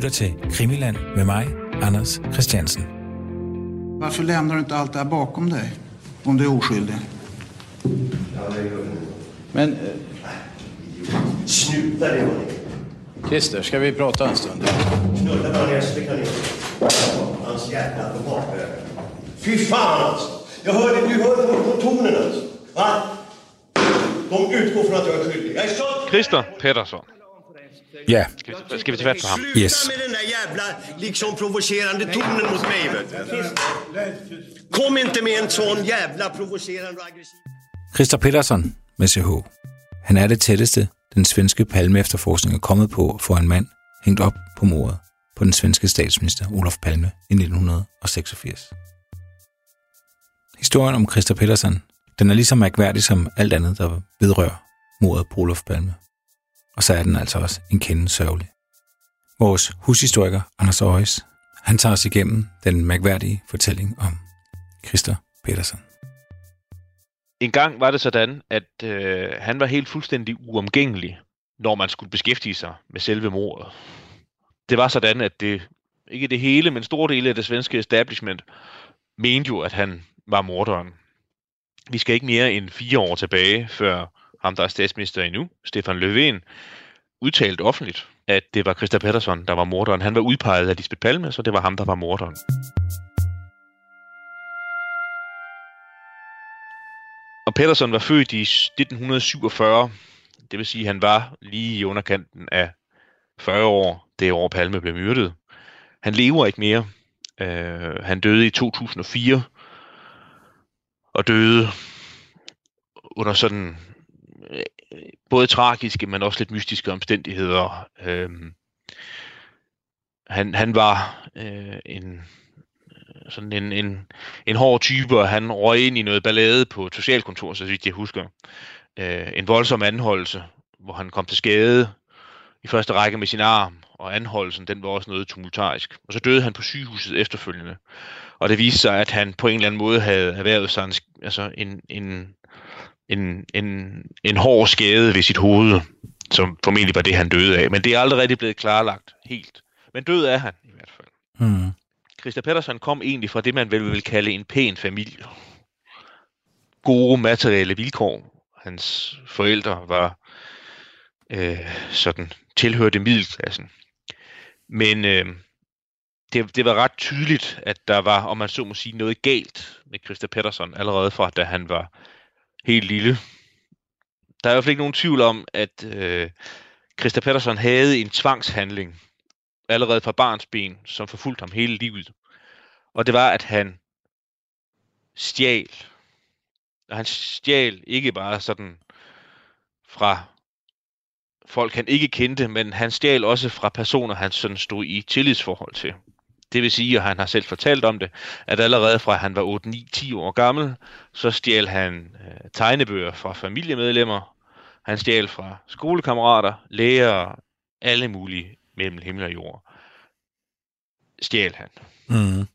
lytter til Krimiland med mig, Anders Christiansen. Varför lämnar du inte allt det här bakom dig? Om du är oskyldig. Men eh, Sluta det. Christer, ska vi prata en stund? Knulla i det kan ni Hans jävla automatbög. Fy fan alltså. Jag hörde, du hörde på, på tonen alltså. Va? De utgår från att jag är skyldig. Jag är så... Christer Pettersson. Ja, Skal vi, skal vi tage fat på ham? Sluta Yes. med den där jävla liksom provocerande tonen mot mig vet du. Kom inte med en sån jävla provocerande och aggressiv... Christer Petersen med CH. Han er det tætteste, den svenske palme efterforskning er kommet på for en mand hængt op på mordet på den svenske statsminister Olof Palme i 1986. Historien om Christer Petersen, den er lige så mærkværdig som alt andet, der vedrører mordet på Olof Palme. Og så er den altså også en kende sørgelig. Vores hushistoriker, Anders Øjes, han tager os igennem den mærkværdige fortælling om Christer Petersen. En gang var det sådan, at øh, han var helt fuldstændig uomgængelig, når man skulle beskæftige sig med selve mordet. Det var sådan, at det, ikke det hele, men store dele af det svenske establishment, mente jo, at han var morderen. Vi skal ikke mere end fire år tilbage, før ham, der er statsminister endnu, Stefan Löfven, udtalt offentligt, at det var Christa Pettersson, der var morderen. Han var udpeget af Lisbeth Palme, så det var ham, der var morderen. Og Pettersson var født i 1947, det vil sige, at han var lige i underkanten af 40 år, det år Palme blev myrdet. Han lever ikke mere. Uh, han døde i 2004, og døde under sådan både tragiske, men også lidt mystiske omstændigheder. Uh, han, han var øh, en øh, sådan en, en, en hård type, og han røg ind i noget ballade på et socialkontor, så vidt jeg husker. Øh, en voldsom anholdelse, hvor han kom til skade i første række med sin arm, og anholdelsen, den var også noget tumultarisk. Og så døde han på sygehuset efterfølgende. Og det viste sig, at han på en eller anden måde havde erhvervet sig en, altså en, en, en, en, en hård skade ved sit hoved, som formentlig var det, han døde af. Men det er aldrig rigtig blevet klarlagt helt. Men død er han i hvert fald. Hmm. Christa Pettersson kom egentlig fra det, man vel vil kalde en pæn familie. Gode materielle vilkår. Hans forældre var øh, sådan tilhørte middelklassen. Men øh, det, det var ret tydeligt, at der var, om man så må sige, noget galt med Christa Pettersson allerede fra, da han var helt lille. Der er i hvert fald ikke nogen tvivl om, at øh, Christa Pettersson havde en tvangshandling allerede fra barns ben, som forfulgte ham hele livet. Og det var, at han stjal. Og han stjal ikke bare sådan fra folk, han ikke kendte, men han stjal også fra personer, han sådan stod i tillidsforhold til. Det vil sige, at han har selv fortalt om det, at allerede fra han var 8, 9, 10 år gammel, så stjal han øh, tegnebøger fra familiemedlemmer, han stjal fra skolekammerater, lærere, alle mulige mellem himmel og jord. Stjal han. Mm.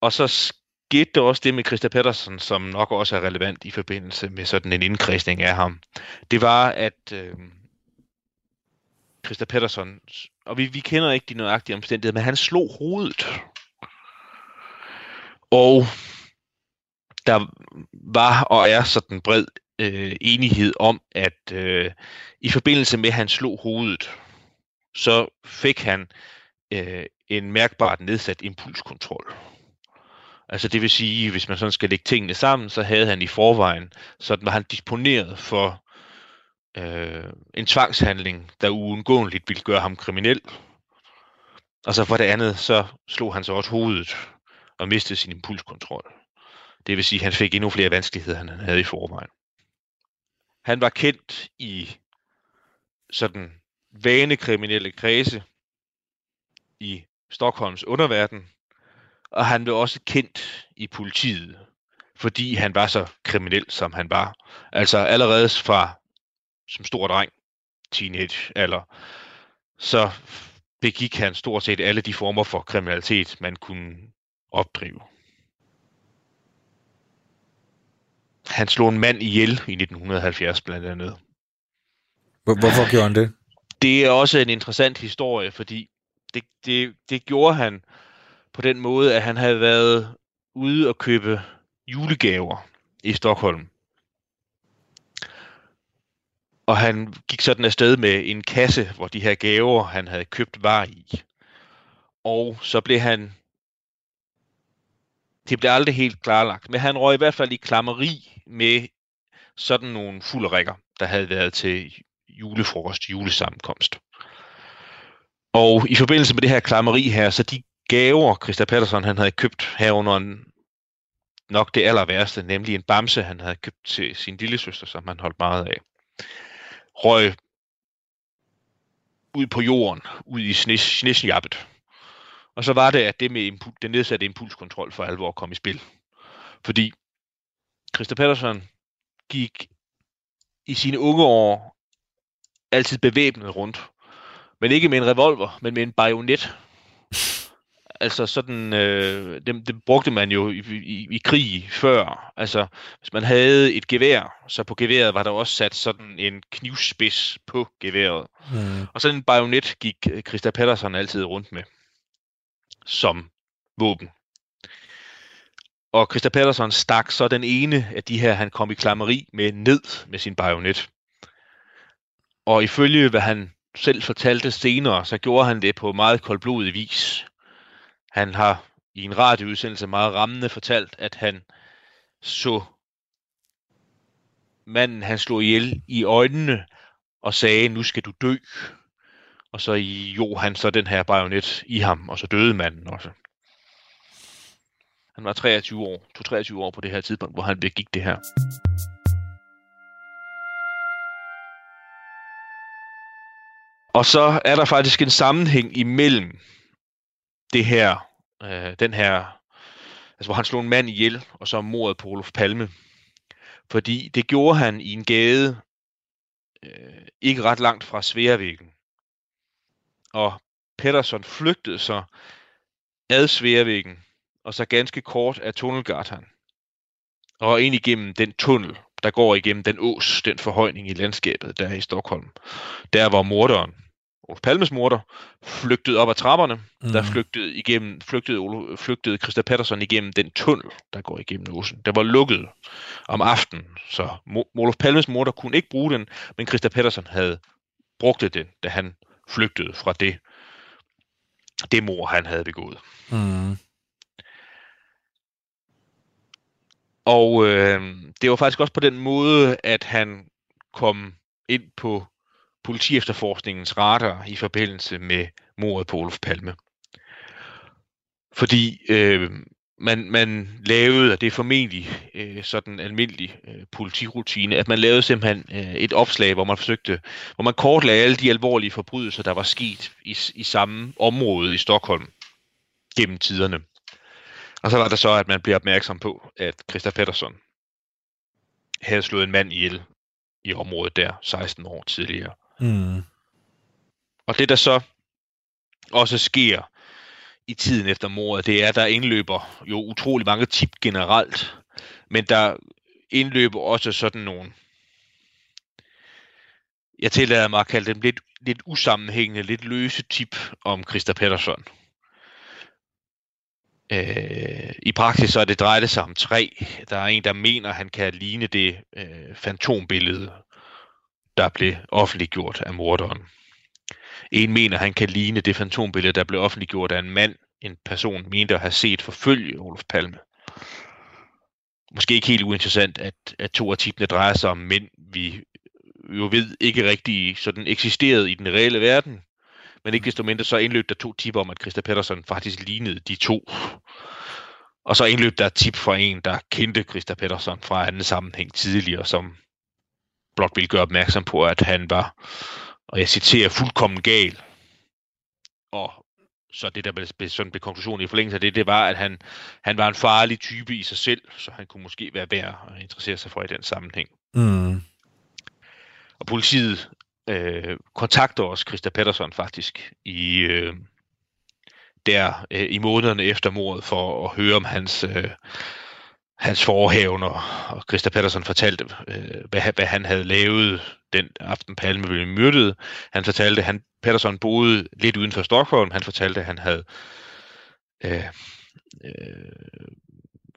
Og så skete der også det med Christa Pettersson, som nok også er relevant i forbindelse med sådan en indkredsning af ham. Det var, at øh, Christa Pettersson, og vi, vi kender ikke de nøjagtige omstændigheder, men han slog hovedet. Og der var og er sådan bred øh, enighed om, at øh, i forbindelse med, at han slog hovedet, så fik han øh, en mærkbart nedsat impulskontrol. Altså det vil sige, hvis man sådan skal lægge tingene sammen, så havde han i forvejen, sådan var han disponeret for øh, en tvangshandling, der uundgåeligt ville gøre ham kriminel. Og så for det andet, så slog han så også hovedet og mistede sin impulskontrol. Det vil sige, at han fik endnu flere vanskeligheder, end han havde i forvejen. Han var kendt i sådan vanekriminelle kredse i Stockholms underverden, og han blev også kendt i politiet, fordi han var så kriminel, som han var. Altså allerede fra som stor dreng, teenage eller så begik han stort set alle de former for kriminalitet, man kunne opdrive. Han slog en mand ihjel i 1970 blandt andet. Hvor, hvorfor gjorde han det? det er også en interessant historie, fordi det, det, det gjorde han på den måde, at han havde været ude og købe julegaver i Stockholm. Og han gik sådan afsted med en kasse, hvor de her gaver, han havde købt, var i. Og så blev han... Det blev aldrig helt klarlagt, men han røg i hvert fald i klammeri med sådan nogle fulderikker, der havde været til julefrokost, julesammenkomst. Og i forbindelse med det her klammeri her, så de gaver, Christa Patterson han havde købt herunder en, nok det aller værste, nemlig en bamse, han havde købt til sin lille søster, som han holdt meget af, røg ud på jorden, ud i snesjappet. Og så var det, at det med impu- den nedsatte impulskontrol for alvor kom i spil. Fordi Christa Patterson gik i sine unge år altid bevæbnet rundt. Men ikke med en revolver, men med en bajonet. Altså sådan, øh, det, det brugte man jo i, i, i krig før. Altså, hvis man havde et gevær, så på geværet var der også sat sådan en knivspids på geværet. Mm. Og sådan en bajonet gik Christa Pettersson altid rundt med som våben. Og Christa Pettersson stak så den ene af de her, han kom i klammeri med ned med sin bajonet. Og ifølge hvad han selv fortalte senere, så gjorde han det på meget koldblodig vis. Han har i en radioudsendelse meget rammende fortalt, at han så manden, han slog ihjel i øjnene og sagde, nu skal du dø. Og så jo han så den her bajonet i ham, og så døde manden også. Han var 23 år, 23 år på det her tidspunkt, hvor han begik det her. Og så er der faktisk en sammenhæng imellem det her, øh, den her, altså hvor han slog en mand ihjel, og så mordet på Olof Palme. Fordi det gjorde han i en gade, øh, ikke ret langt fra Sværvæggen. Og Pettersson flygtede så ad Sværvæggen, og så ganske kort af Tunnelgatan. Og ind igennem den tunnel, der går igennem den ås, den forhøjning i landskabet, der er i Stockholm. Der var morderen, Olof Palmes morder, flygtede op ad trapperne, mm. der flygtede, igennem, flygtede, Olof, flygtede Christa Patterson igennem den tunnel, der går igennem åsen. Der var lukket om aftenen, så Olof Palmes morder kunne ikke bruge den, men Christa Patterson havde brugt den, da han flygtede fra det, det mor, han havde begået. Mm. Og øh, det var faktisk også på den måde, at han kom ind på politiefterforskningens radar i forbindelse med mordet på Olof Palme. Fordi øh, man, man lavede, og det er formentlig øh, sådan almindelig øh, politirutine, at man lavede simpelthen øh, et opslag, hvor man forsøgte, hvor man kortlagde alle de alvorlige forbrydelser, der var sket i, i samme område i Stockholm gennem tiderne. Og så var der så, at man blev opmærksom på, at Christa Pettersson havde slået en mand ihjel i området der 16 år tidligere. Mm. Og det der så også sker i tiden efter mordet, det er, at der indløber jo utrolig mange tip generelt, men der indløber også sådan nogle, jeg tillader mig at kalde dem lidt, lidt usammenhængende, lidt løse tip om Christa Pettersson. Øh, I praksis så er det drejet sig om tre. Der er en, der mener, at han kan ligne det øh, fantombillede, der blev offentliggjort af morderen. En mener, han kan ligne det fantombillede, der blev offentliggjort af en mand, en person mente at have set forfølge Olof Palme. Måske ikke helt uinteressant, at, at to af tipene drejer sig om mænd, vi jo ved ikke rigtig sådan eksisterede i den reelle verden, men ikke desto mindre så indløb der to tipper om, at Christa Pettersson faktisk lignede de to. Og så indløb der et tip fra en, der kendte Christa Pettersson fra anden sammenhæng tidligere, som blot ville gøre opmærksom på, at han var, og jeg citerer, fuldkommen gal. Og så det, der blev, sådan blev konklusionen i forlængelse af det, det var, at han, han var en farlig type i sig selv, så han kunne måske være værd at interessere sig for i den sammenhæng. Mm. Og politiet øh, kontakter os Christa Pettersson faktisk i øh, der øh, i månederne efter mordet for at høre om hans øh, hans forhævner, og Christa Pettersson fortalte, øh, hvad, hvad han havde lavet den aften Palme blev myrdet. Han fortalte, at han, Pettersson boede lidt uden for Stockholm. Han fortalte, at han havde øh, øh,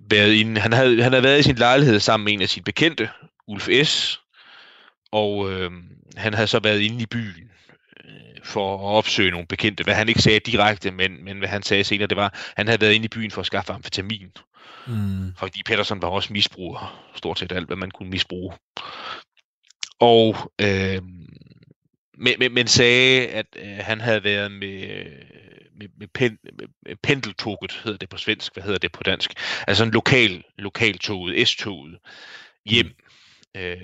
været inde, han havde, han havde været i sin lejlighed sammen med en af sine bekendte, Ulf S., og øh, han havde så været inde i byen øh, for at opsøge nogle bekendte. Hvad han ikke sagde direkte, men, men hvad han sagde senere, det var, at han havde været inde i byen for at skaffe amfetamin. Mm. Fordi Pettersson var også misbruger, stort set alt, hvad man kunne misbruge. Og øh, men, men, men sagde, at øh, han havde været med, med, med, pen, med pendeltoget, hedder det på svensk, hvad hedder det på dansk? Altså en lokal, lokaltoget, S-toget, hjem mm. øh,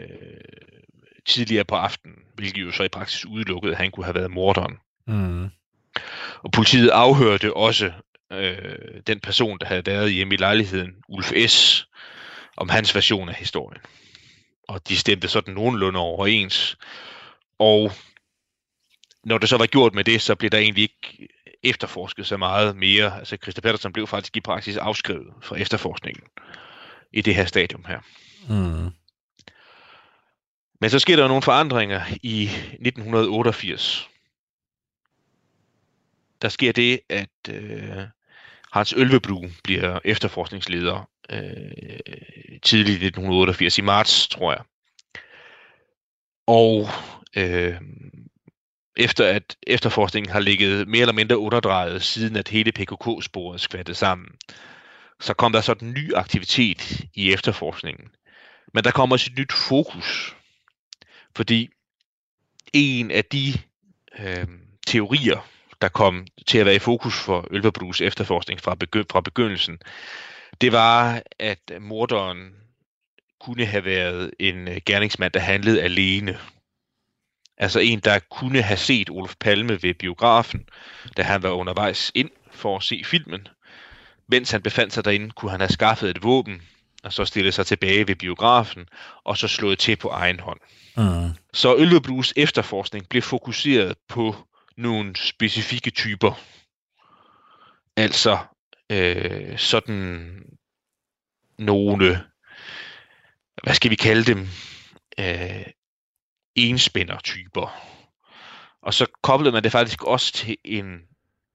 tidligere på aftenen, hvilket jo så i praksis udelukkede, at han kunne have været morderen. Mm. Og politiet afhørte også øh, den person, der havde været hjemme i lejligheden, Ulf S., om hans version af historien. Og de stemte sådan nogenlunde overens. Og når det så var gjort med det, så blev der egentlig ikke efterforsket så meget mere. Altså Christa Pettersson blev faktisk i praksis afskrevet fra efterforskningen i det her stadium her. Mm. Men så sker der nogle forandringer i 1988. Der sker det, at øh, Hans Ølvebru bliver efterforskningsleder øh, tidligt i 1988, i marts, tror jeg. Og øh, efter at efterforskningen har ligget mere eller mindre underdrejet, siden at hele PKK-sporet skvattede sammen, så kom der sådan en ny aktivitet i efterforskningen. Men der kommer også et nyt fokus, fordi en af de øh, teorier, der kom til at være i fokus for Ølvebrus efterforskning fra, begy- fra begyndelsen, det var, at morderen kunne have været en øh, gerningsmand, der handlede alene. Altså en, der kunne have set Olof Palme ved biografen, da han var undervejs ind for at se filmen. Mens han befandt sig derinde, kunne han have skaffet et våben, og så stillet sig tilbage ved biografen, og så slået til på egen hånd. Mm. Så Ølvebrus efterforskning blev fokuseret på nogle specifikke typer. Altså øh, sådan nogle, hvad skal vi kalde dem, øh, enspændertyper. Og så koblede man det faktisk også til en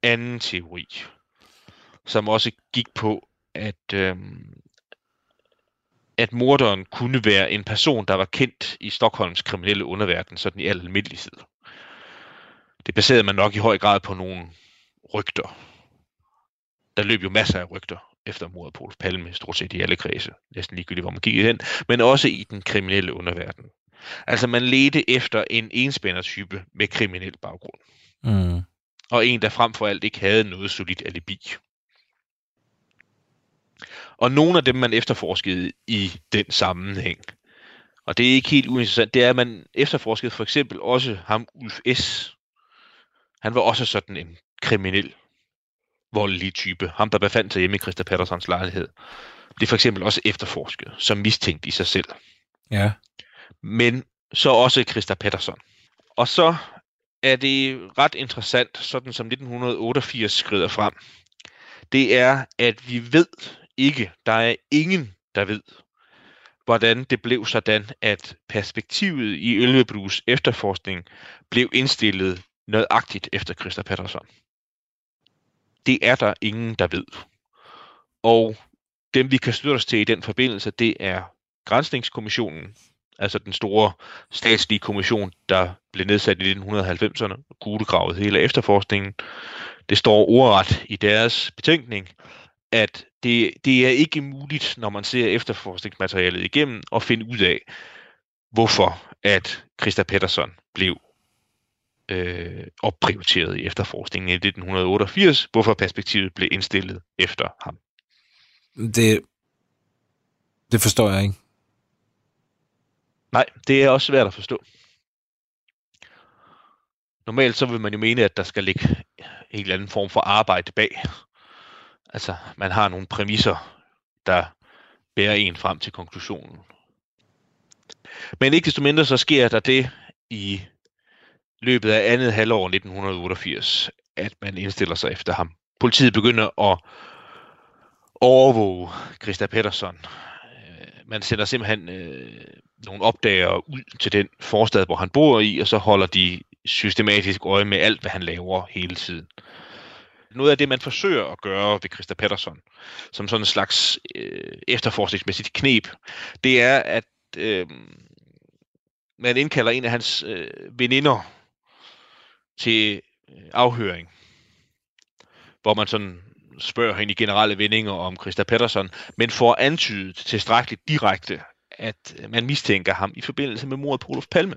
anden teori, som også gik på, at, øh, at morderen kunne være en person, der var kendt i Stockholms kriminelle underverden, sådan i al almindelighed. Det baserede man nok i høj grad på nogle rygter. Der løb jo masser af rygter efter mordet på Olof Palme, stort set i alle kredse, næsten ligegyldigt, hvor man kiggede hen, men også i den kriminelle underverden. Altså man ledte efter en enspændertype med kriminel baggrund. Mm. Og en, der frem for alt ikke havde noget solidt alibi. Og nogle af dem, man efterforskede i den sammenhæng, og det er ikke helt uinteressant, det er, at man efterforskede for eksempel også ham, Ulf S., han var også sådan en kriminel, voldelig type. Ham, der befandt sig hjemme i Christa Pattersons lejlighed. Det er for eksempel også efterforsket, som mistænkt i sig selv. Ja. Men så også Christa Patterson. Og så er det ret interessant, sådan som 1988 skrider frem. Det er, at vi ved ikke, der er ingen, der ved, hvordan det blev sådan, at perspektivet i Ølvebrus efterforskning blev indstillet nødagtigt efter Christa Patterson. Det er der ingen, der ved. Og dem, vi kan støtte os til i den forbindelse, det er Grænsningskommissionen, altså den store statslige kommission, der blev nedsat i 1990'erne og kuglegravet hele efterforskningen. Det står ordret i deres betænkning, at det, det er ikke muligt, når man ser efterforskningsmaterialet igennem, at finde ud af, hvorfor at Christa Pettersson blev øh, opprioriteret i efterforskningen i 1988, hvorfor perspektivet blev indstillet efter ham. Det, det forstår jeg ikke. Nej, det er også svært at forstå. Normalt så vil man jo mene, at der skal ligge en eller anden form for arbejde bag. Altså, man har nogle præmisser, der bærer en frem til konklusionen. Men ikke desto mindre så sker der det i løbet af andet halvår 1988, at man indstiller sig efter ham. Politiet begynder at overvåge Christa Pettersson øh, man sender simpelthen øh, nogle opdager ud til den forstad, hvor han bor i, og så holder de systematisk øje med alt, hvad han laver hele tiden. Noget af det, man forsøger at gøre ved Christa Pettersson, som sådan en slags øh, efterforskningsmæssigt knep, det er, at øh, man indkalder en af hans øh, veninder til øh, afhøring, hvor man sådan spørger hende i generelle vendinger om Christa Pettersson, men får antydet tilstrækkeligt direkte, at man mistænker ham i forbindelse med mordet på Olof Palme.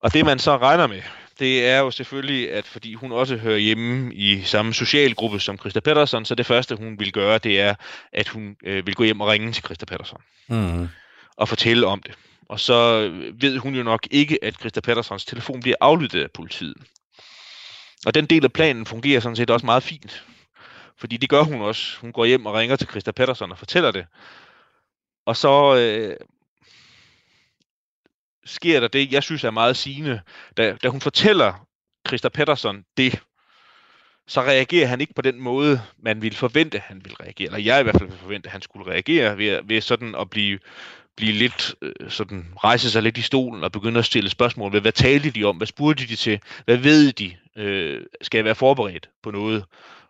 Og det man så regner med, det er jo selvfølgelig, at fordi hun også hører hjemme i samme socialgruppe som Christa Pettersson, så det første hun vil gøre, det er, at hun øh, vil gå hjem og ringe til Christa Pettersson. Mm. Og fortælle om det. Og så øh, ved hun jo nok ikke, at Christa Pattersons telefon bliver aflyttet af politiet. Og den del af planen fungerer sådan set også meget fint. Fordi det gør hun også. Hun går hjem og ringer til Christa Pettersson og fortæller det. Og så øh, sker der det, jeg synes er meget sigende. Da, da hun fortæller Christa Pettersson det, så reagerer han ikke på den måde, man ville forvente, han ville reagere. Eller jeg i hvert fald ville forvente, at han skulle reagere ved, ved sådan at blive blive lidt øh, sådan, rejse sig lidt i stolen og begynde at stille spørgsmål ved, hvad talte de om, hvad spurgte de til, hvad ved de, øh, skal jeg være forberedt på noget,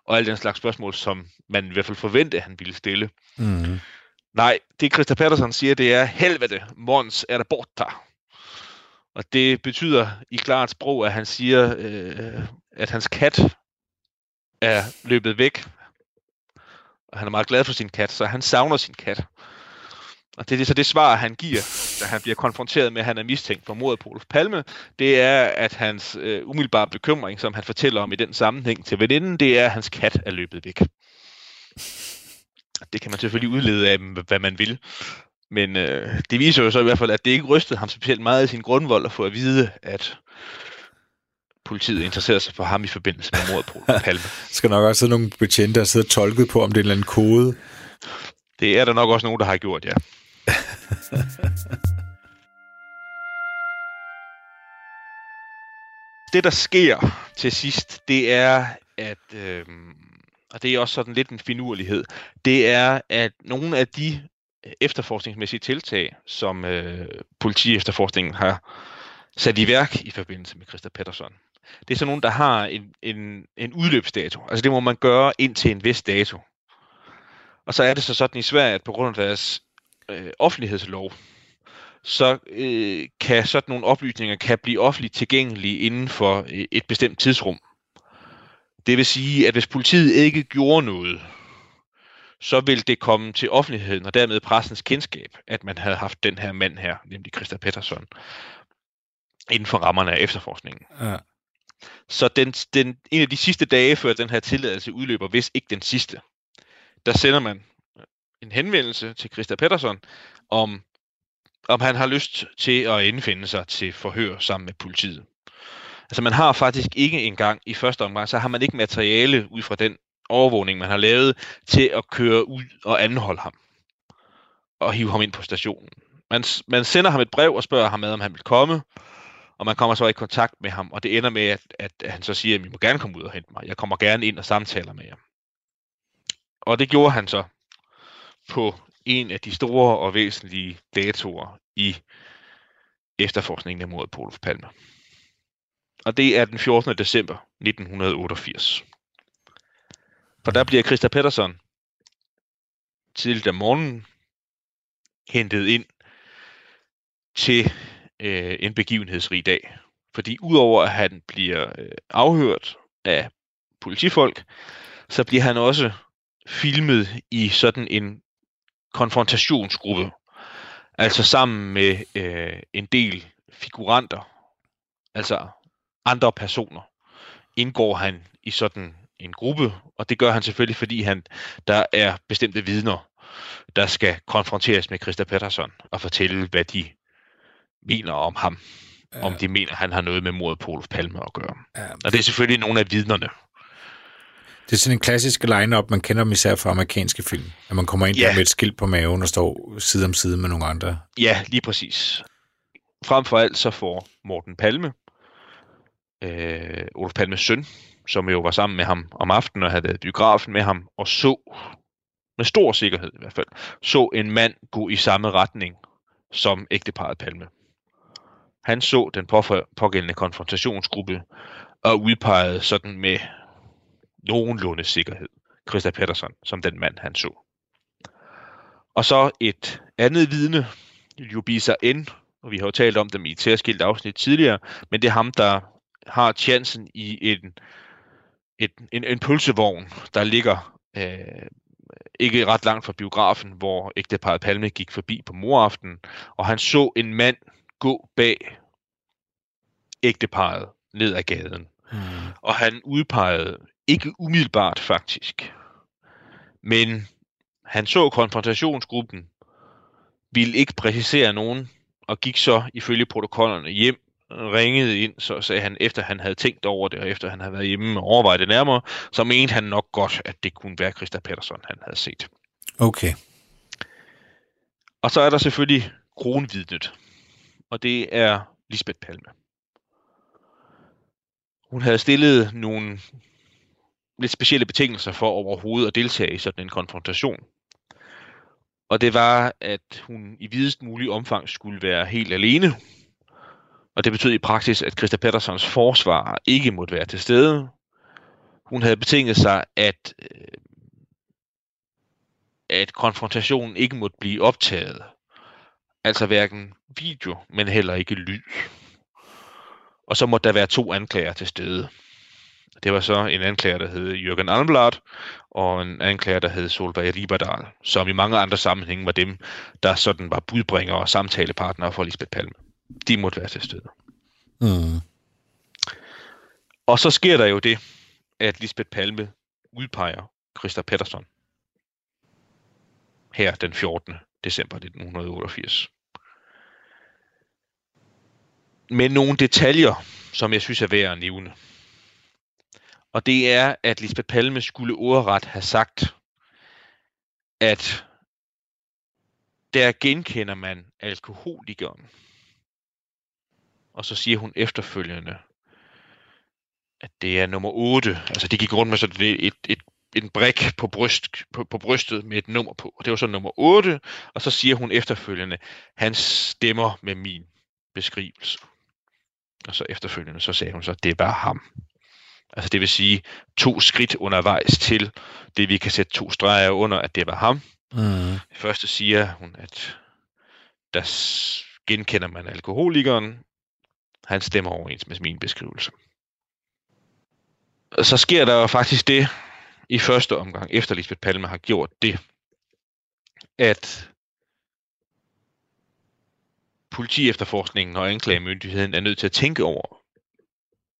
og alle den slags spørgsmål, som man i hvert fald forvente, at han ville stille. Mm. Nej, det Christa Patterson siger, det er, helvede, Mons er der borta. Og det betyder i klart sprog, at han siger, øh, at hans kat er løbet væk. Og han er meget glad for sin kat, så han savner sin kat. Og det er så det svar, han giver, da han bliver konfronteret med, at han er mistænkt for mordet på Olof Palme. Det er, at hans øh, umiddelbare bekymring, som han fortæller om i den sammenhæng til veninden, det er, at hans kat er løbet væk. Det kan man selvfølgelig udlede af, hvad man vil. Men øh, det viser jo så i hvert fald, at det ikke rystede ham specielt meget i sin grundvold at få at vide, at politiet interesserer sig for ham i forbindelse med mordet på Olof Palme. skal nok også sidde nogle betjente, der sidder tolket på, om det er en eller anden kode. Det er der nok også nogen, der har gjort, ja. det, der sker til sidst, det er, at, øh, og det er også sådan lidt en finurlighed, det er, at nogle af de efterforskningsmæssige tiltag, som øh, politi-efterforskningen har sat i værk i forbindelse med Christa Pettersson, det er sådan nogen, der har en, en, en udløbsdato. Altså det må man gøre indtil en vis dato. Og så er det så sådan i Sverige, at på grund af deres øh, offentlighedslov, så øh, kan sådan nogle oplysninger kan blive offentligt tilgængelige inden for øh, et bestemt tidsrum. Det vil sige, at hvis politiet ikke gjorde noget, så vil det komme til offentligheden og dermed pressens kendskab, at man havde haft den her mand her, nemlig Christa Pettersson, inden for rammerne af efterforskningen. Ja. Så den, den, en af de sidste dage før den her tilladelse udløber, hvis ikke den sidste, der sender man en henvendelse til Christa Pettersson om, om han har lyst til at indfinde sig til forhør sammen med politiet. Altså man har faktisk ikke engang i første omgang, så har man ikke materiale ud fra den overvågning, man har lavet, til at køre ud og anholde ham. Og hive ham ind på stationen. Man, man sender ham et brev og spørger ham med, om han vil komme. Og man kommer så i kontakt med ham, og det ender med, at, at han så siger, at vi må gerne komme ud og hente mig. Jeg kommer gerne ind og samtaler med jer. Og det gjorde han så på en af de store og væsentlige datoer i efterforskningen af mordet på Olof Palme. Og det er den 14. december 1988. For der bliver Christa Pettersson tidligt om morgenen hentet ind til øh, en begivenhedsrig dag. Fordi udover at han bliver øh, afhørt af politifolk, så bliver han også filmet i sådan en konfrontationsgruppe. Altså sammen med øh, en del figuranter, altså andre personer, indgår han i sådan en gruppe, og det gør han selvfølgelig, fordi han der er bestemte vidner, der skal konfronteres med Christa Pettersson og fortælle, hvad de mener om ham. Ja. Om de mener, han har noget med mordet på Olof Palme at gøre. Ja. Og det er selvfølgelig nogle af vidnerne. Det er sådan en klassisk line-up, man kender dem især fra amerikanske film. At man kommer ind ja. med et skilt på maven og står side om side med nogle andre. Ja, lige præcis. Frem for alt så får Morten Palme, øh, Olof Palmes søn, som jo var sammen med ham om aftenen og havde været biografen med ham, og så med stor sikkerhed i hvert fald, så en mand gå i samme retning som ægteparet Palme. Han så den pågældende konfrontationsgruppe og udpegede sådan med nogenlunde sikkerhed Christa Pettersson som den mand, han så. Og så et andet vidne, Jubisa N., og vi har jo talt om dem i et særskilt afsnit tidligere, men det er ham, der har chancen i en, et, en, en pølsevogn, der ligger øh, ikke ret langt fra biografen, hvor ægteparet Palme gik forbi på moraften, og han så en mand gå bag ægteparet ned ad gaden. Mm. Og han udpegede, ikke umiddelbart faktisk, men han så konfrontationsgruppen, ville ikke præcisere nogen, og gik så ifølge protokollerne hjem, ringede ind, så sagde han, efter han havde tænkt over det, og efter han havde været hjemme og overvejet det nærmere, så mente han nok godt, at det kunne være Christa Pettersson, han havde set. Okay. Og så er der selvfølgelig kronvidnet, og det er Lisbeth Palme. Hun havde stillet nogle lidt specielle betingelser for overhovedet at deltage i sådan en konfrontation. Og det var, at hun i videst mulig omfang skulle være helt alene. Og det betød i praksis, at Christa Petterssons forsvar ikke måtte være til stede. Hun havde betinget sig, at, øh, at konfrontationen ikke måtte blive optaget. Altså hverken video, men heller ikke lyd. Og så måtte der være to anklager til stede. Det var så en anklager, der hed Jørgen Almblad, og en anklager, der hed Solveig Riberdal, som i mange andre sammenhænge var dem, der sådan var budbringere og samtalepartnere for Lisbeth Palme. De måtte være til stede. Mm. Og så sker der jo det, at Lisbeth Palme udpeger Christa Pettersson her den 14. december 1988. Med nogle detaljer, som jeg synes er værd at nævne. Og det er, at Lisbeth Palme skulle ordret have sagt, at der genkender man alkoholikeren. Og så siger hun efterfølgende, at det er nummer 8. Altså de gik rundt med sådan et, et, et, en brik på, bryst, på, på brystet med et nummer på. Og det var så nummer 8. Og så siger hun efterfølgende, han stemmer med min beskrivelse. Og så efterfølgende, så sagde hun så, det var ham. Altså det vil sige to skridt undervejs til det, vi kan sætte to streger under, at det var ham. Mm. Først siger hun, at der genkender man alkoholikeren. Han stemmer overens med min beskrivelse. Og så sker der jo faktisk det i første omgang, efter Lisbeth Palme har gjort det, at politi efterforskningen og anklagemyndigheden er nødt til at tænke over,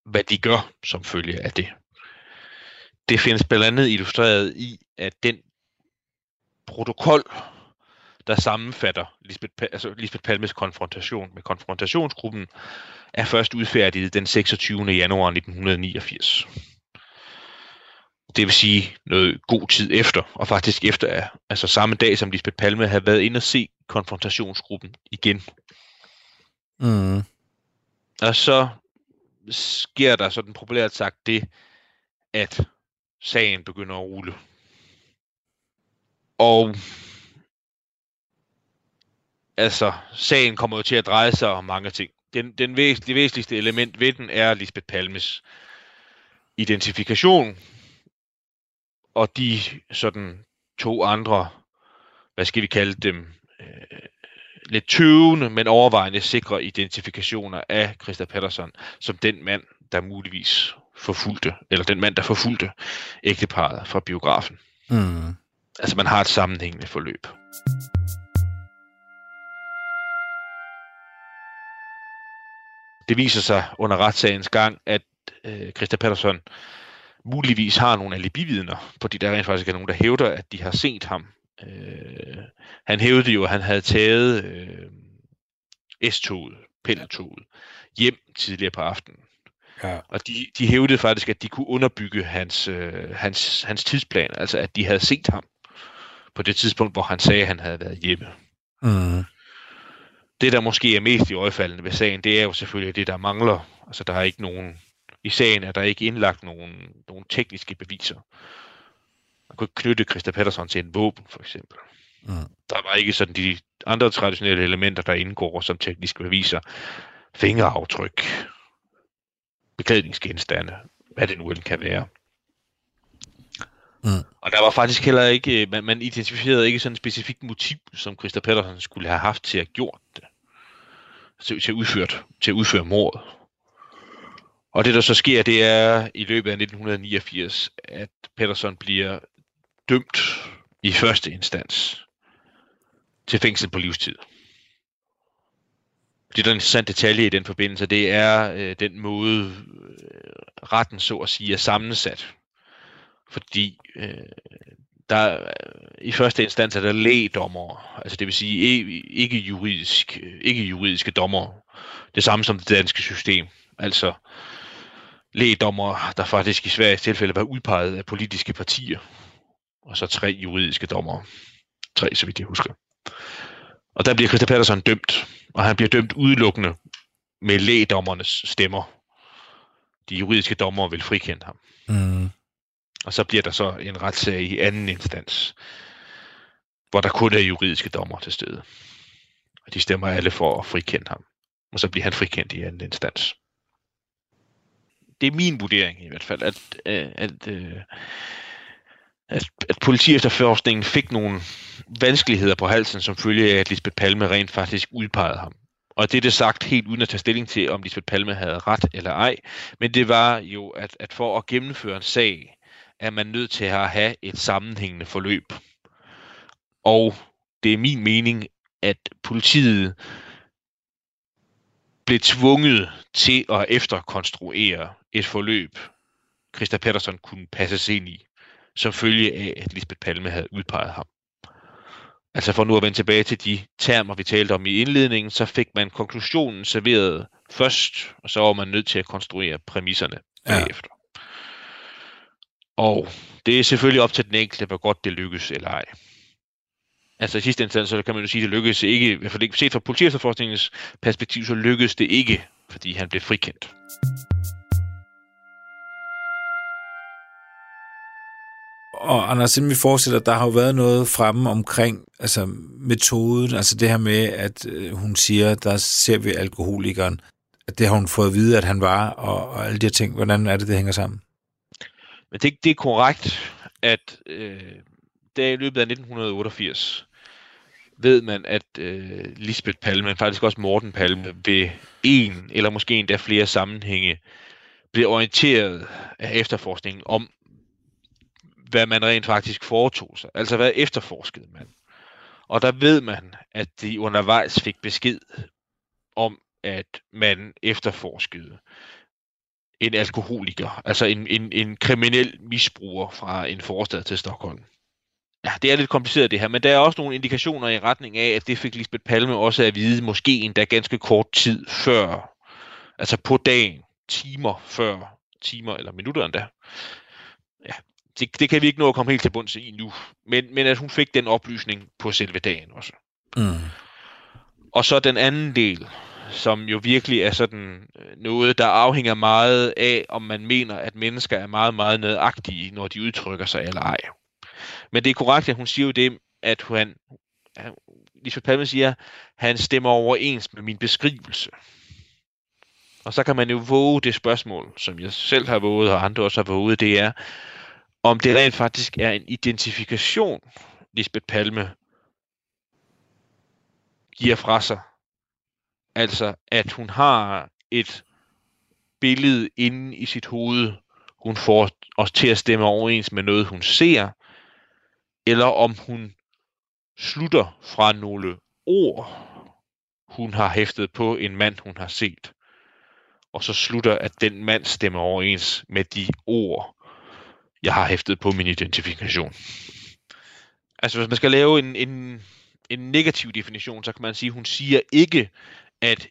hvad de gør som følge af det. Det findes blandt andet illustreret i, at den protokol, der sammenfatter Lisbeth, altså Lisbeth Palmes konfrontation med konfrontationsgruppen, er først udfærdiget den 26. januar 1989. Det vil sige noget god tid efter, og faktisk efter, altså samme dag som Lisbeth Palme havde været inde og se konfrontationsgruppen igen. Mm. Og så sker der sådan populært sagt det, at sagen begynder at rulle. Og altså, sagen kommer jo til at dreje sig om mange ting. Den, den væs, det væsentligste element ved den er Lisbeth Palmes identifikation, og de sådan to andre, hvad skal vi kalde dem, øh, lidt tøvende, men overvejende sikre identifikationer af Christa Pettersson som den mand, der muligvis forfulgte, eller den mand, der forfulgte ægteparet fra biografen. Mm. Altså man har et sammenhængende forløb. Det viser sig under retssagens gang, at øh, Christa Pettersson muligvis har nogle alibividner, fordi der rent faktisk er nogen, der hævder, at de har set ham Øh, han hævdede jo, at han havde taget øh, S-toget, pendeltoget, hjem tidligere på aftenen. Ja. Og de, de hævdede faktisk, at de kunne underbygge hans, øh, hans, hans tidsplan, altså at de havde set ham på det tidspunkt, hvor han sagde, at han havde været hjemme. Mm. Det, der måske er mest i øjefaldende ved sagen, det er jo selvfølgelig det, der mangler. Altså, der er ikke nogen... I sagen er der ikke indlagt nogen, nogen tekniske beviser. Kunne ikke knytte Christa Pettersson til en våben, for eksempel. Mm. Der var ikke sådan de andre traditionelle elementer, der indgår som tekniske beviser. Fingeraftryk, beklædningsgenstande, hvad det nu end kan være. Mm. Og der var faktisk heller ikke, man, man identificerede ikke sådan et specifikt motiv, som Christa Pettersson skulle have haft til at gjort det. Til, til, udført, til at udføre mordet. Og det der så sker, det er i løbet af 1989, at Pettersson bliver dømt i første instans til fængsel på livstid. Det, der er en interessant detalje i den forbindelse, det er øh, den måde, øh, retten så at sige er sammensat. Fordi øh, der i første instans er der lægdommere, altså det vil sige ikke, juridisk, ikke juridiske dommer. Det samme som det danske system. Altså lægdommere, der faktisk i Sveriges tilfælde var udpeget af politiske partier. Og så tre juridiske dommer. Tre, så vidt jeg husker. Og der bliver Christa Patterson dømt, og han bliver dømt udelukkende med lægdommernes stemmer. De juridiske dommer vil frikende ham. Mm. Og så bliver der så en retssag i anden instans, hvor der kun er juridiske dommer til stede. Og de stemmer alle for at frikende ham. Og så bliver han frikendt i anden instans. Det er min vurdering i hvert fald, at, at, at, at, at politi efterforskningen fik nogle vanskeligheder på halsen, som følge af, at Lisbeth Palme rent faktisk udpegede ham. Og det er det sagt helt uden at tage stilling til, om Lisbeth Palme havde ret eller ej. Men det var jo, at, at for at gennemføre en sag, er man nødt til at have et sammenhængende forløb. Og det er min mening, at politiet blev tvunget til at efterkonstruere et forløb, Christa Pedersen kunne passe ind i, som følge af, at Lisbeth Palme havde udpeget ham. Altså for nu at vende tilbage til de termer, vi talte om i indledningen, så fik man konklusionen serveret først, og så var man nødt til at konstruere præmisserne bagefter. Ja. Og det er selvfølgelig op til den enkelte, hvor godt det lykkes eller ej. Altså i sidste instans, så kan man jo sige, at det lykkedes ikke, i hvert fald set fra politiefterforskningens perspektiv, så lykkedes det ikke, fordi han blev frikendt. Og Anders, inden vi fortsætter, der har jo været noget fremme omkring altså metoden, altså det her med, at øh, hun siger, der ser vi alkoholikeren, at det har hun fået at vide, at han var, og, og alle de her ting. Hvordan er det, det hænger sammen? Men det, det er korrekt, at øh, der i løbet af 1988 ved man, at øh, Lisbeth Palme, men faktisk også Morten Palme, ved en eller måske endda flere sammenhænge, blev orienteret af efterforskningen om, hvad man rent faktisk foretog sig. Altså hvad efterforskede man. Og der ved man, at de undervejs fik besked om, at man efterforskede en alkoholiker, altså en, en, en kriminel misbruger fra en forstad til Stockholm. Ja, det er lidt kompliceret det her, men der er også nogle indikationer i retning af, at det fik Lisbeth Palme også at vide, måske endda ganske kort tid før, altså på dagen, timer før, timer eller minutter endda. Det, det kan vi ikke nå at komme helt til bunds i nu, men, men at hun fik den oplysning på selve dagen også. Mm. Og så den anden del, som jo virkelig er sådan noget, der afhænger meget af, om man mener, at mennesker er meget, meget nødagtige, når de udtrykker sig eller ej. Men det er korrekt, at hun siger jo det, at han, Lisbeth Palme siger, han stemmer overens med min beskrivelse. Og så kan man jo våge det spørgsmål, som jeg selv har våget, og andre også har våget, det er, om det rent faktisk er en identifikation, Lisbeth Palme giver fra sig. Altså, at hun har et billede inde i sit hoved, hun får os til at stemme overens med noget, hun ser, eller om hun slutter fra nogle ord, hun har hæftet på en mand, hun har set. Og så slutter, at den mand stemmer overens med de ord, jeg har hæftet på min identifikation. Altså hvis man skal lave en, en, en negativ definition, så kan man sige, at hun siger ikke, at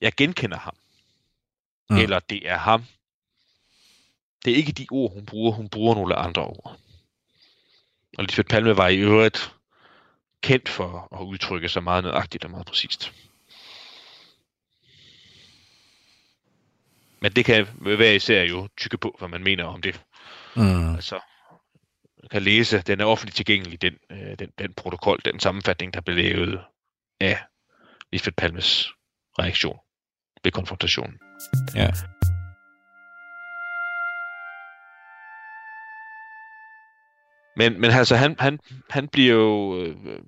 jeg genkender ham. Mm. Eller det er ham. Det er ikke de ord, hun bruger. Hun bruger nogle andre ord. Og Lisbeth Palme var i øvrigt kendt for at udtrykke sig meget nøjagtigt og meget præcist. Men det kan være især jo tykke på, hvad man mener om det. Mm. Altså, kan læse, den er offentligt tilgængelig, den, øh, den, den protokol, den sammenfatning, der blev lavet af Lisbeth Palmes reaktion ved konfrontationen. Ja. Men, men altså, han, han, han bliver jo øh, øh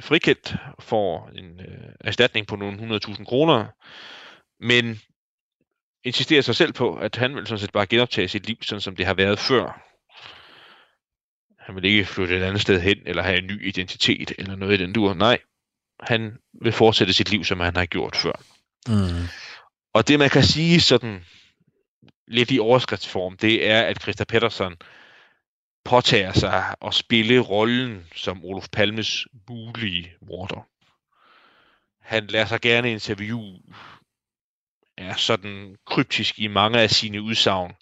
frikendt for en øh, erstatning på nogle 100.000 kroner, men insisterer sig selv på, at han vil sådan set bare genoptage sit liv, sådan som det har været før. Han vil ikke flytte et andet sted hen, eller have en ny identitet, eller noget i den dur. Nej, han vil fortsætte sit liv, som han har gjort før. Mm. Og det, man kan sige sådan lidt i overskriftsform, det er, at Christa Pettersson påtager sig at spille rollen som Olof Palmes mulige morder. Han lader sig gerne interviewe, er sådan kryptisk i mange af sine udsagn,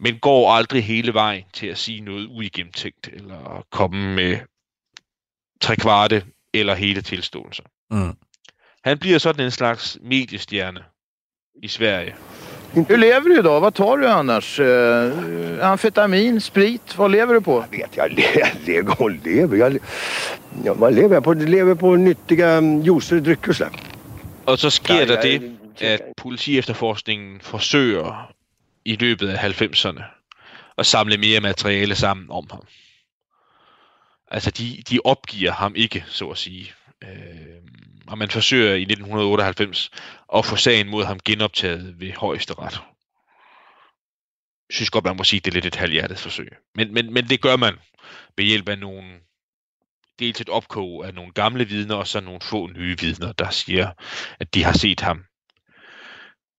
men går aldrig hele vejen til at sige noget uigennemtænkt, eller komme med tre kvarte eller hele tilståelser. Mm. Han bliver sådan en slags mediestjerne i Sverige. Hur lever du idag? Vad tar du annars? Uh, amfetamin, sprit, vad lever du på? Jag vet, jag lever och lever. Jag, ja, vad lever jag på? Jag lever på nyttiga mm, juicer och drycker och sådär. Og så sker ja, der det, at politiefterforskningen forsøger i løbet af 90'erne at samle mere materiale sammen om ham. Altså, de, de opgiver ham ikke, så at sige. Øh, og man forsøger i 1998 at få sagen mod ham genoptaget ved højesteret. Jeg synes godt, man må sige, at det er lidt et halvhjertet forsøg. Men, men, men det gør man ved hjælp af nogle dels et opkog af nogle gamle vidner, og så nogle få nye vidner, der siger, at de har set ham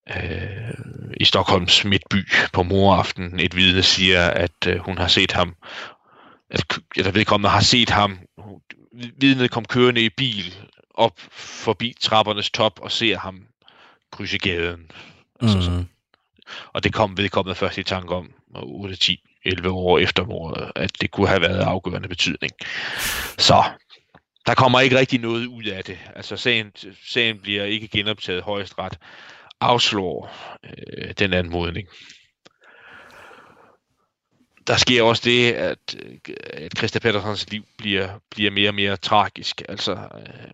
øh, i Stockholms midtby på moraften. Et vidne siger, at øh, hun har set ham, at, eller vedkommende har set ham. Vidnet kom kørende i bil op forbi trappernes top og ser ham krydse gaden. Altså, mm. sådan. Og det kom vedkommende først i tanke om 8, 10, 11 år efter mordet, at det kunne have været afgørende betydning. Så der kommer ikke rigtig noget ud af det. Altså sagen, sagen bliver ikke genoptaget højst ret afslår øh, den anmodning. Der sker også det, at, at Christa Petterssons liv bliver, bliver mere og mere tragisk. Altså øh,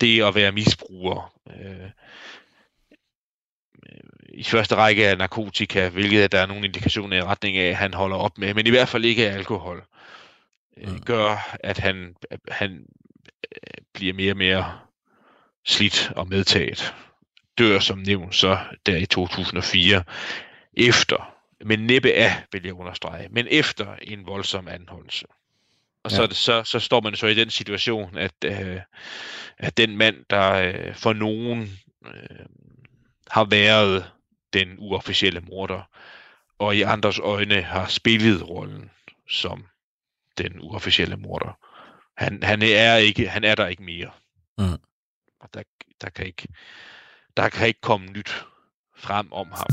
det at være misbruger. Øh, i første række af narkotika, hvilket der er nogle indikationer i retning af, at han holder op med, men i hvert fald ikke alkohol, øh, mm. gør, at han, han øh, bliver mere og mere slidt og medtaget dør som nævnt så der i 2004, efter, men næppe af, vil jeg understrege, men efter en voldsom anholdelse. Og ja. så, så, så står man så i den situation, at, øh, at den mand, der øh, for nogen øh, har været den uofficielle morder, og i andres øjne har spillet rollen som den uofficielle morder. Han, han, er, ikke, han er der ikke mere. Mm. Og der, der kan ikke der kan ikke komme nyt frem om ham.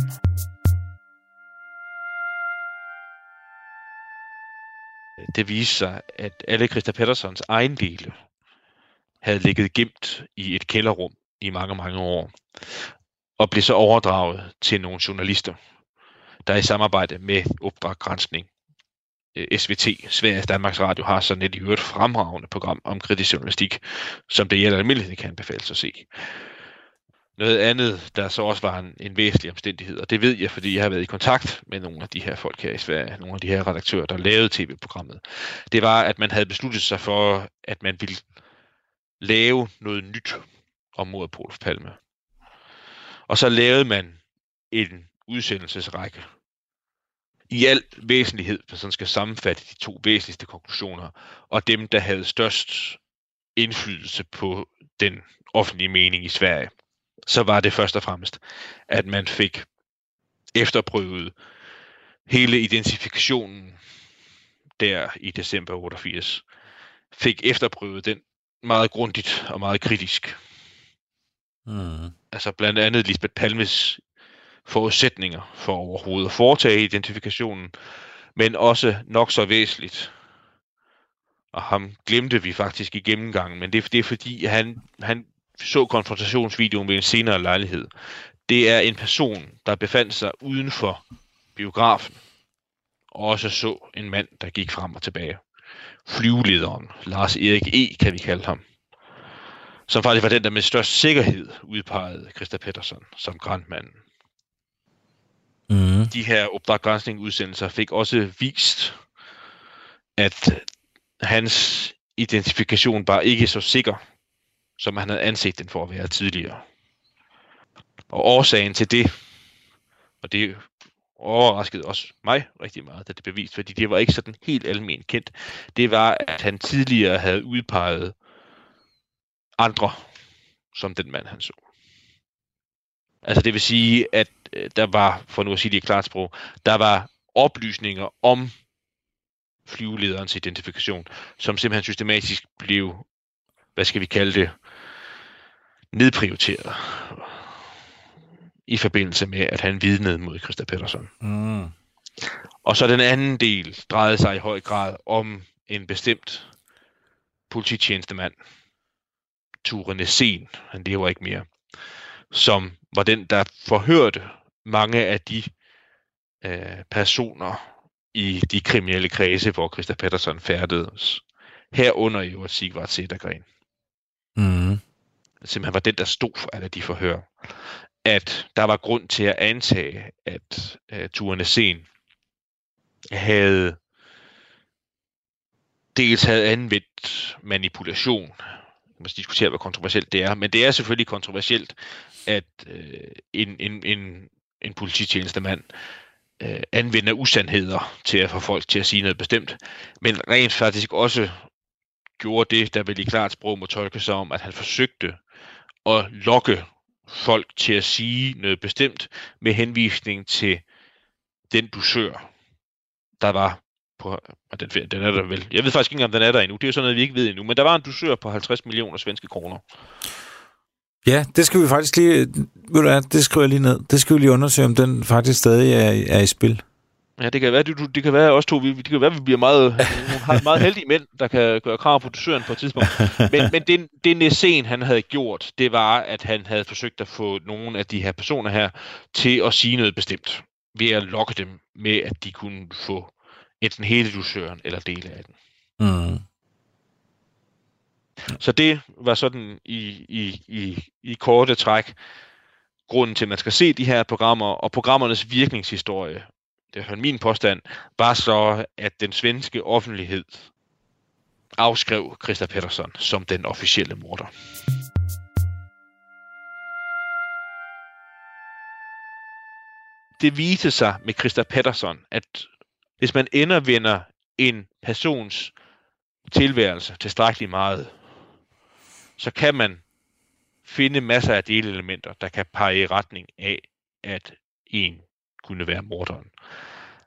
Det viste sig, at alle Christa Pettersons egen dele havde ligget gemt i et kælderrum i mange, mange år, og blev så overdraget til nogle journalister, der i samarbejde med Opdrag Grænsning, øh, SVT, Sveriges Danmarks Radio, har sådan et i øvrigt fremragende program om kritisk journalistik, som det gælder almindelighed kan anbefales at se. Noget andet, der så også var en, en væsentlig omstændighed, og det ved jeg, fordi jeg har været i kontakt med nogle af de her folk her i Sverige, nogle af de her redaktører, der lavede tv-programmet, det var, at man havde besluttet sig for, at man ville lave noget nyt om mordet på Olof Palme. Og så lavede man en udsendelsesrække. I al væsentlighed, der sådan skal sammenfatte de to væsentligste konklusioner, og dem, der havde størst indflydelse på den offentlige mening i Sverige så var det først og fremmest, at man fik efterprøvet hele identifikationen der i december 88. Fik efterprøvet den meget grundigt og meget kritisk. Mm. Altså blandt andet Lisbeth Palmes forudsætninger for overhovedet at foretage identifikationen, men også nok så væsentligt, og ham glemte vi faktisk i gennemgangen, men det, det er fordi, han, han så konfrontationsvideoen ved en senere lejlighed, det er en person, der befandt sig uden for biografen også så en mand, der gik frem og tilbage. Flyvelederen, Lars Erik E., kan vi kalde ham. Som faktisk var den, der med størst sikkerhed udpegede Christa Pettersson som grandmanden. Mm. De her opdrag udsendelser fik også vist, at hans identifikation var ikke så sikker, som han havde anset den for at være tidligere. Og årsagen til det, og det overraskede også mig rigtig meget, da det bevist, fordi det var ikke sådan helt almindeligt kendt, det var, at han tidligere havde udpeget andre som den mand, han så. Altså det vil sige, at øh, der var, for nu at sige det i klart sprog, der var oplysninger om flyvelederens identifikation, som simpelthen systematisk blev, hvad skal vi kalde det, nedprioriteret i forbindelse med, at han vidnede mod Christa Pettersson. Mm. Og så den anden del drejede sig i høj grad om en bestemt polititjenestemand, Ture Nesen, han lever ikke mere, som var den, der forhørte mange af de øh, personer i de kriminelle kredse, hvor Christa Pettersson færdedes. Herunder jo Sigvard Sættergren. Mm. Simpelthen var den, der stod for alle de forhør. At der var grund til at antage, at øh, Turene Sen havde dels havde anvendt manipulation. Man skal diskutere, hvor kontroversielt det er, men det er selvfølgelig kontroversielt, at øh, en, en, en, en polititjenestemand øh, anvender usandheder til at få folk til at sige noget bestemt, men rent faktisk også gjorde det, der vel i klart sprog må tolkes om, at han forsøgte at lokke folk til at sige noget bestemt med henvisning til den dusør, der var på, og den, den er der vel. Jeg ved faktisk ikke, om den er der endnu. Det er jo sådan noget, vi ikke ved endnu. Men der var en dusør på 50 millioner svenske kroner. Ja, det skal vi faktisk lige... Ved du hvad, det skriver jeg lige ned. Det skal vi lige undersøge, om den faktisk stadig er, er i spil. Ja, det kan være, det, det kan være også to, vi, det kan være, vi bliver meget, har meget heldige mænd, der kan gøre krav på dusøren på et tidspunkt. Men, men det, det Næsen, han havde gjort, det var, at han havde forsøgt at få nogle af de her personer her til at sige noget bestemt. Ved at lokke dem med, at de kunne få enten hele dusøren eller dele af den. Mm. Så det var sådan i, i, i, i korte træk grunden til, at man skal se de her programmer, og programmernes virkningshistorie, det er min påstand, var så, at den svenske offentlighed afskrev Christa Pettersson som den officielle morder. Det viste sig med Christa Pettersson, at hvis man endervender en persons tilværelse tilstrækkeligt meget, så kan man finde masser af delelementer, der kan pege i retning af, at en kunne være morderen.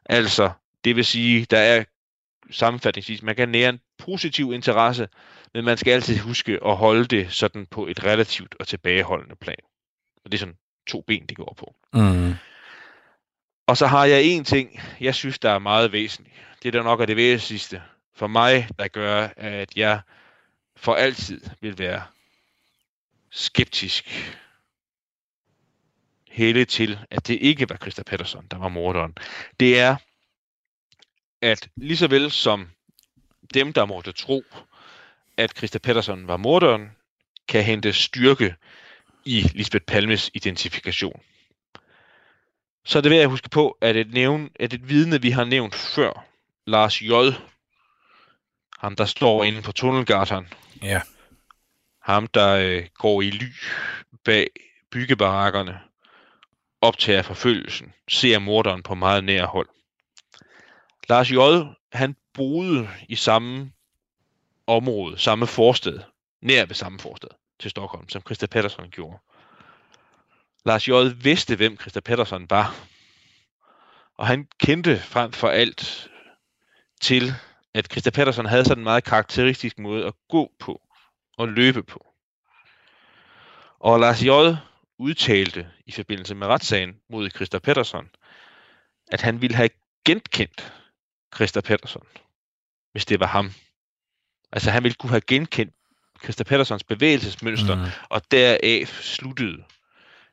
Altså, det vil sige, der er sammenfatningsvis, man kan nære en positiv interesse, men man skal altid huske at holde det sådan på et relativt og tilbageholdende plan. Og det er sådan to ben, det går på. Mm. Og så har jeg en ting, jeg synes, der er meget væsentligt. Det der nok er det væsentligste for mig, der gør, at jeg for altid vil være skeptisk hele til, at det ikke var Christa Pettersson, der var morderen. Det er, at lige så vel som dem, der måtte tro, at Christa Pettersson var morderen, kan hente styrke i Lisbeth Palmes identifikation. Så er det værd at huske på, at et, nævn, at et vidne, vi har nævnt før, Lars J., ham der står inde på tunnelgatan, Ja. ham der øh, går i ly bag byggebarakkerne, optager forfølgelsen, ser morderen på meget nær hold. Lars J., han boede i samme område, samme forsted, nær ved samme forsted til Stockholm, som Christa Pettersson gjorde. Lars J. vidste, hvem Christa Pettersson var. Og han kendte frem for alt til, at Christa Pettersson havde sådan en meget karakteristisk måde at gå på og løbe på. Og Lars J udtalte i forbindelse med retssagen mod Christa Pettersson, at han ville have genkendt Christa Pettersson, hvis det var ham. Altså han ville kunne have genkendt Christa Petterssons bevægelsesmønster, mm. og deraf sluttede,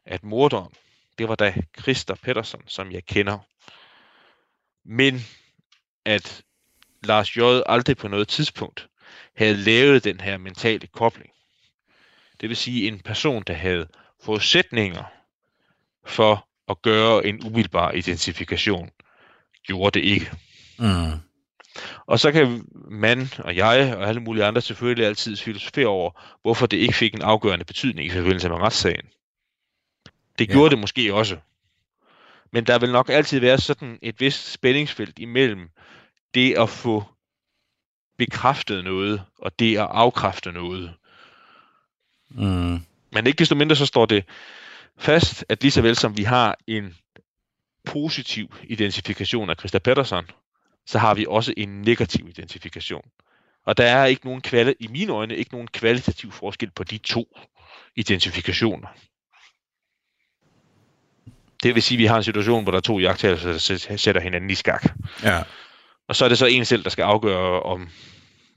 at morderen, det var da Christa Pettersson, som jeg kender. Men at Lars J. aldrig på noget tidspunkt havde lavet den her mentale kobling. Det vil sige en person, der havde forudsætninger for at gøre en umiddelbar identifikation, gjorde det ikke. Mm. Og så kan man og jeg og alle mulige andre selvfølgelig altid filosofere over, hvorfor det ikke fik en afgørende betydning i forbindelse med retssagen. Det Ja. gjorde det måske også. Men der vil nok altid være sådan et vist spændingsfelt imellem det at få bekræftet noget, og det at afkræfte noget. Mm. Men ikke desto mindre så står det fast, at lige så vel som vi har en positiv identifikation af Christa Pettersson, så har vi også en negativ identifikation. Og der er ikke nogen kvali- i mine øjne ikke nogen kvalitativ forskel på de to identifikationer. Det vil sige, at vi har en situation, hvor der er to jagttager, der sæt- sætter hinanden i skak. Ja. Og så er det så en selv, der skal afgøre, om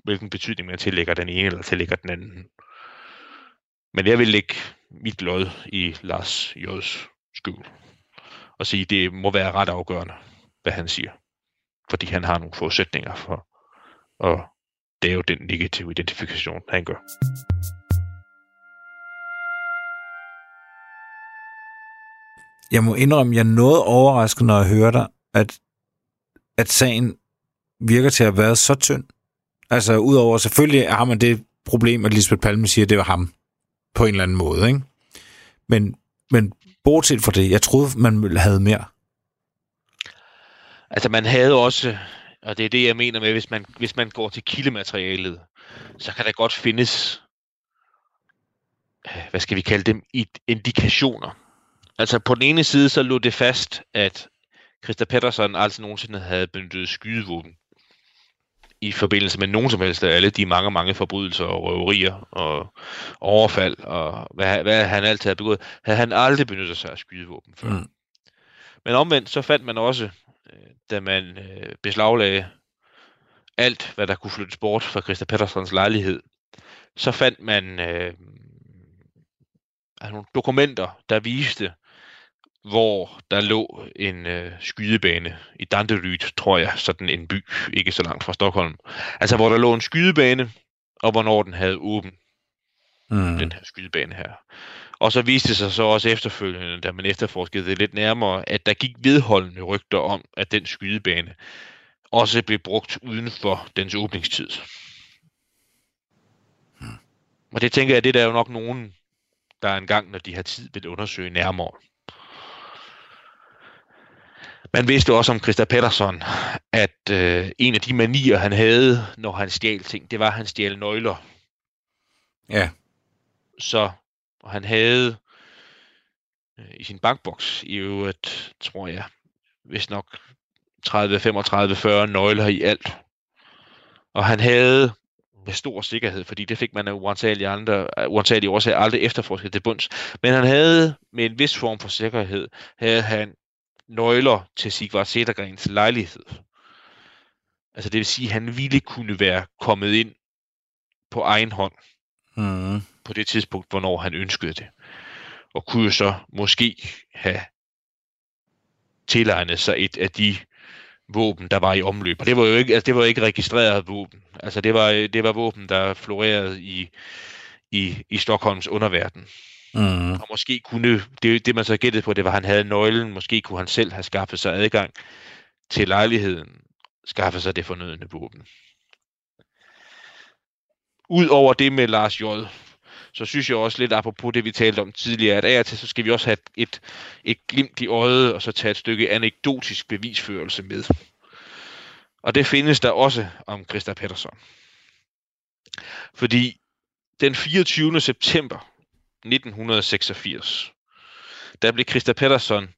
hvilken betydning man tillægger den ene eller tillægger den anden. Men jeg vil lægge mit lod i Lars J's skjul. Og sige, det må være ret afgørende, hvad han siger. Fordi han har nogle forudsætninger for at lave den negative identifikation, han gør. Jeg må indrømme, jeg er noget overrasket, når jeg hører dig, at, at sagen virker til at have været så tynd. Altså, udover selvfølgelig har man det problem, at Lisbeth Palme siger, at det var ham på en eller anden måde, ikke? Men, men bortset fra det, jeg troede, man havde mere. Altså man havde også, og det er det jeg mener med, hvis man, hvis man går til kildematerialet, så kan der godt findes, øh, hvad skal vi kalde dem, indikationer. Altså på den ene side så lå det fast, at Christa Pettersson aldrig nogensinde havde benyttet skydevåben i forbindelse med nogen som helst af alle de mange, mange forbrydelser og røverier og overfald og hvad, hvad han altid havde begået, havde han aldrig benyttet sig af skydevåben før. Mm. Men omvendt så fandt man også, øh, da man øh, beslaglagde alt, hvad der kunne flyttes bort fra Christa Petterssons lejlighed, så fandt man øh, altså nogle dokumenter, der viste, hvor der lå en øh, skydebane i Danderyd, tror jeg, sådan en by, ikke så langt fra Stockholm. Altså, hvor der lå en skydebane, og hvornår den havde åben, Mm. den her skydebane her. Og så viste det sig så også efterfølgende, da man efterforskede det lidt nærmere, at der gik vedholdende rygter om, at den skydebane også blev brugt uden for dens åbningstid. Og det tænker jeg, det er der jo nok nogen, der engang, når de har tid, vil undersøge nærmere. Man vidste også om Christa Pettersson, at øh, en af de manier, han havde, når han stjal ting, det var, at han stjal nøgler. Ja. Så og han havde øh, i sin bankboks i øvrigt, tror jeg, hvis nok 30, 35, 40 nøgler i alt. Og han havde med stor sikkerhed, fordi det fik man af uantagelige, andre, af uantagelige årsager aldrig efterforsket til bunds. Men han havde med en vis form for sikkerhed, havde han nøgler til Sigvard Sættergrens lejlighed. Altså det vil sige, at han ville kunne være kommet ind på egen hånd Mm. på det tidspunkt, hvornår han ønskede det. Og kunne jo så måske have tilegnet sig et af de våben, der var i omløb. Og det var jo ikke, altså det var ikke registreret våben. Altså det var, det var våben, der florerede i, i, i Stockholms underverden. Mm. Og måske kunne, det, det man så gættede på, det var, at han havde nøglen. Måske kunne han selv have skaffet sig adgang til lejligheden, skaffe sig det fornødne våben. Udover det med Lars J., så synes jeg også lidt apropos det, vi talte om tidligere, at af og til, så skal vi også have et, et glimt i øjet, og så tage et stykke anekdotisk bevisførelse med. Og det findes der også om Christa Pettersson. Fordi den 24. september 1986, der blev Christa Pettersson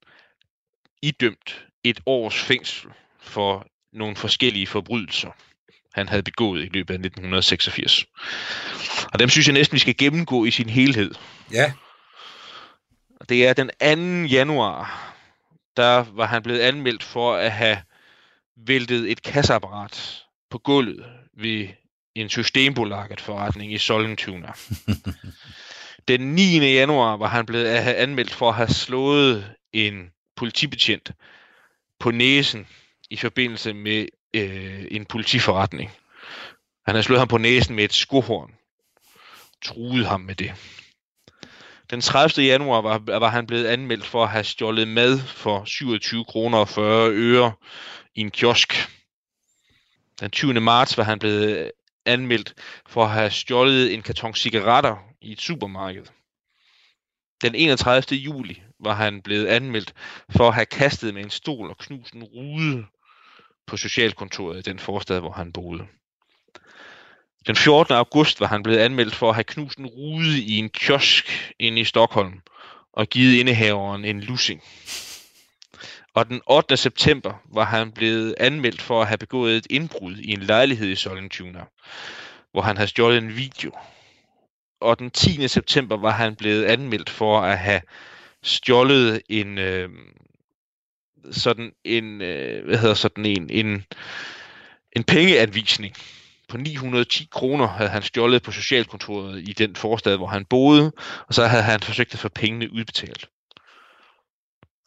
idømt et års fængsel for nogle forskellige forbrydelser, han havde begået i løbet af 1986. Og dem synes jeg næsten, vi skal gennemgå i sin helhed. Ja. Det er den 2. januar, der var han blevet anmeldt for at have væltet et kasseapparat på gulvet ved en Systembolaget forretning i Sollentuna. Den 9. januar var han blevet anmeldt for at have slået en politibetjent på næsen i forbindelse med øh, en politiforretning. Han havde slået ham på næsen med et skohorn. Truet ham med det. Den 30. januar var, var han blevet anmeldt for at have stjålet mad for 27 kroner og 40 øre i en kiosk. Den 20. marts var han blevet øh, anmeldt for at have stjålet en karton cigaretter i et supermarked. Den 31. juli var han blevet anmeldt for at have kastet med en stol og knust en rude på socialkontoret i den forstad, hvor han boede. Den 14. august var han blevet anmeldt for at have knust en rude i en kiosk inde i Stockholm og givet indehaveren en lussing. Og den 8. september var han blevet anmeldt for at have begået et indbrud i en lejlighed i Sollentuna, hvor han havde stjålet en video. Og den 10. september var han blevet anmeldt for at have stjålet en øh, sådan en øh, hvad hedder sådan en en en pengeanvisning på 910 kroner havde han stjålet på socialkontoret i den forstad, hvor han boede, og så havde han forsøgt at få pengene udbetalt.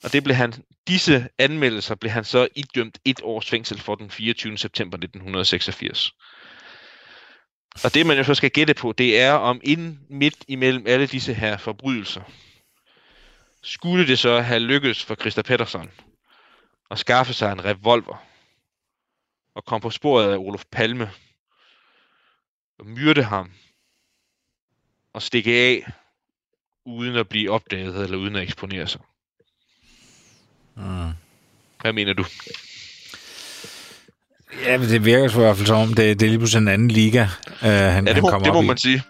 Og det blev han, disse anmeldelser blev han så idømt et års fængsel for den 24. september 1986. Og det man jo så skal gætte på, det er om ind midt imellem alle disse her forbrydelser, skulle det så have lykkedes for Christa Pettersson at skaffe sig en revolver og komme på sporet af Olof Palme og myrde ham og stikke af uden at blive opdaget eller uden at eksponere sig. Mm. Hvad mener du? Ja, men det virker i hvert fald som om, det, det er lige pludselig en anden liga, uh, han, Ja, han det må, kommer det må op i. man sige.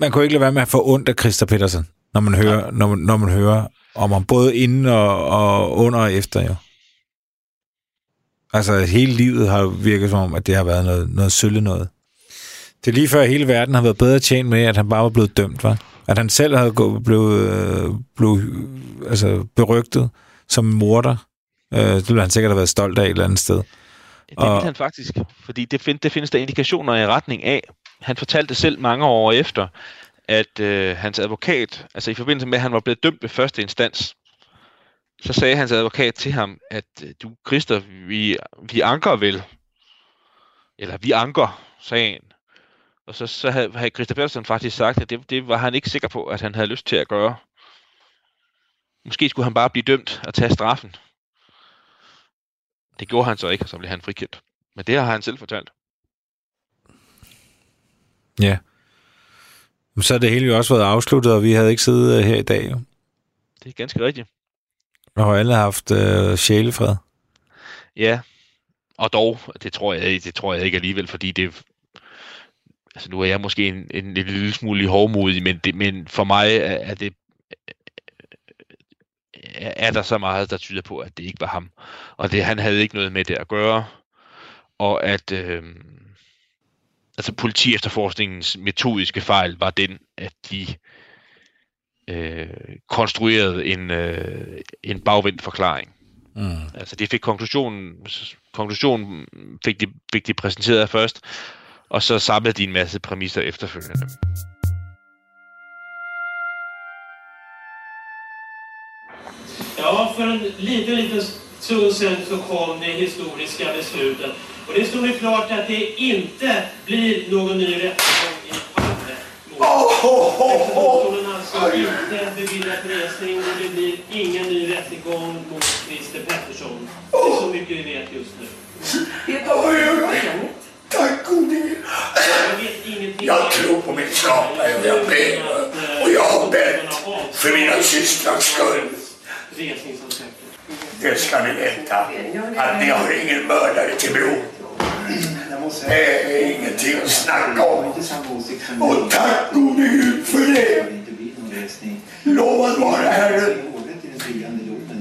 Man kunne ikke lade være med at få ondt af Christa Petersen, når man hører, når man, når man hører om ham, både inden og, og under og efter, jo. Altså, hele livet har virket som om, at det har været noget, noget sølle noget. Det er lige før hele verden har været bedre tjent med, at han bare var blevet dømt, var. At han selv havde gået, blevet, øh, blevet altså, berygtet som morder. Øh, det ville han sikkert have været stolt af et eller andet sted. Det Og- vil han faktisk, fordi det, find, det findes der indikationer i retning af. Han fortalte selv mange år efter, at øh, hans advokat, altså i forbindelse med, at han var blevet dømt ved første instans, så sagde hans advokat til ham, at øh, du, Christer, vi, vi anker vel. Eller vi anker sagen. Og så, så havde, havde Christer Pedersen faktisk sagt, at det, det var han ikke sikker på, at han havde lyst til at gøre. Måske skulle han bare blive dømt og tage straffen. Det gjorde han så ikke, og så blev han frikendt. Men det har han selv fortalt. Ja. Men så er det hele jo også været afsluttet, og vi havde ikke siddet øh, her i dag, jo. Det er ganske rigtigt. Og har alle haft øh, sjælefred. Ja, og dog, det tror jeg, det tror jeg ikke alligevel, fordi det, altså nu er jeg måske en, en, en lille smule hovmodig, men, det, men for mig er, er det, er, er der så meget, der tyder på, at det ikke var ham. Og det, han havde ikke noget med det at gøre, og at øh, altså politi efterforskningens metodiske fejl var den, at de øh, konstruerede en, øh, en bagvendt forklaring. Mm. Altså de fik konklusionen, konklusionen fik de, fik de præsenteret først, og så samlede de en masse præmisser efterfølgende. Ja, för en liten, liten stund sedan så kom det historiska beslutet. Och det stod ju klart att det inte blir någon ny rättegång i Palme. Domstolen alltså inte beviljar resning och det blir ingen ny rättegång mot Christer Pettersson. Det är så mycket vi vet just nu. Gode Gud. Jag Tack gode Jag tror på min skapare och jag ber. Och jag har bett för mina systrars skull. Det ska ni veta. Att ni har ingen mördare till bror. Det är ingenting att snacka om. Och tack gode Gud för det. Lovad vare Herren.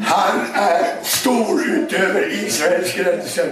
Han är stor utöver Israels gränser.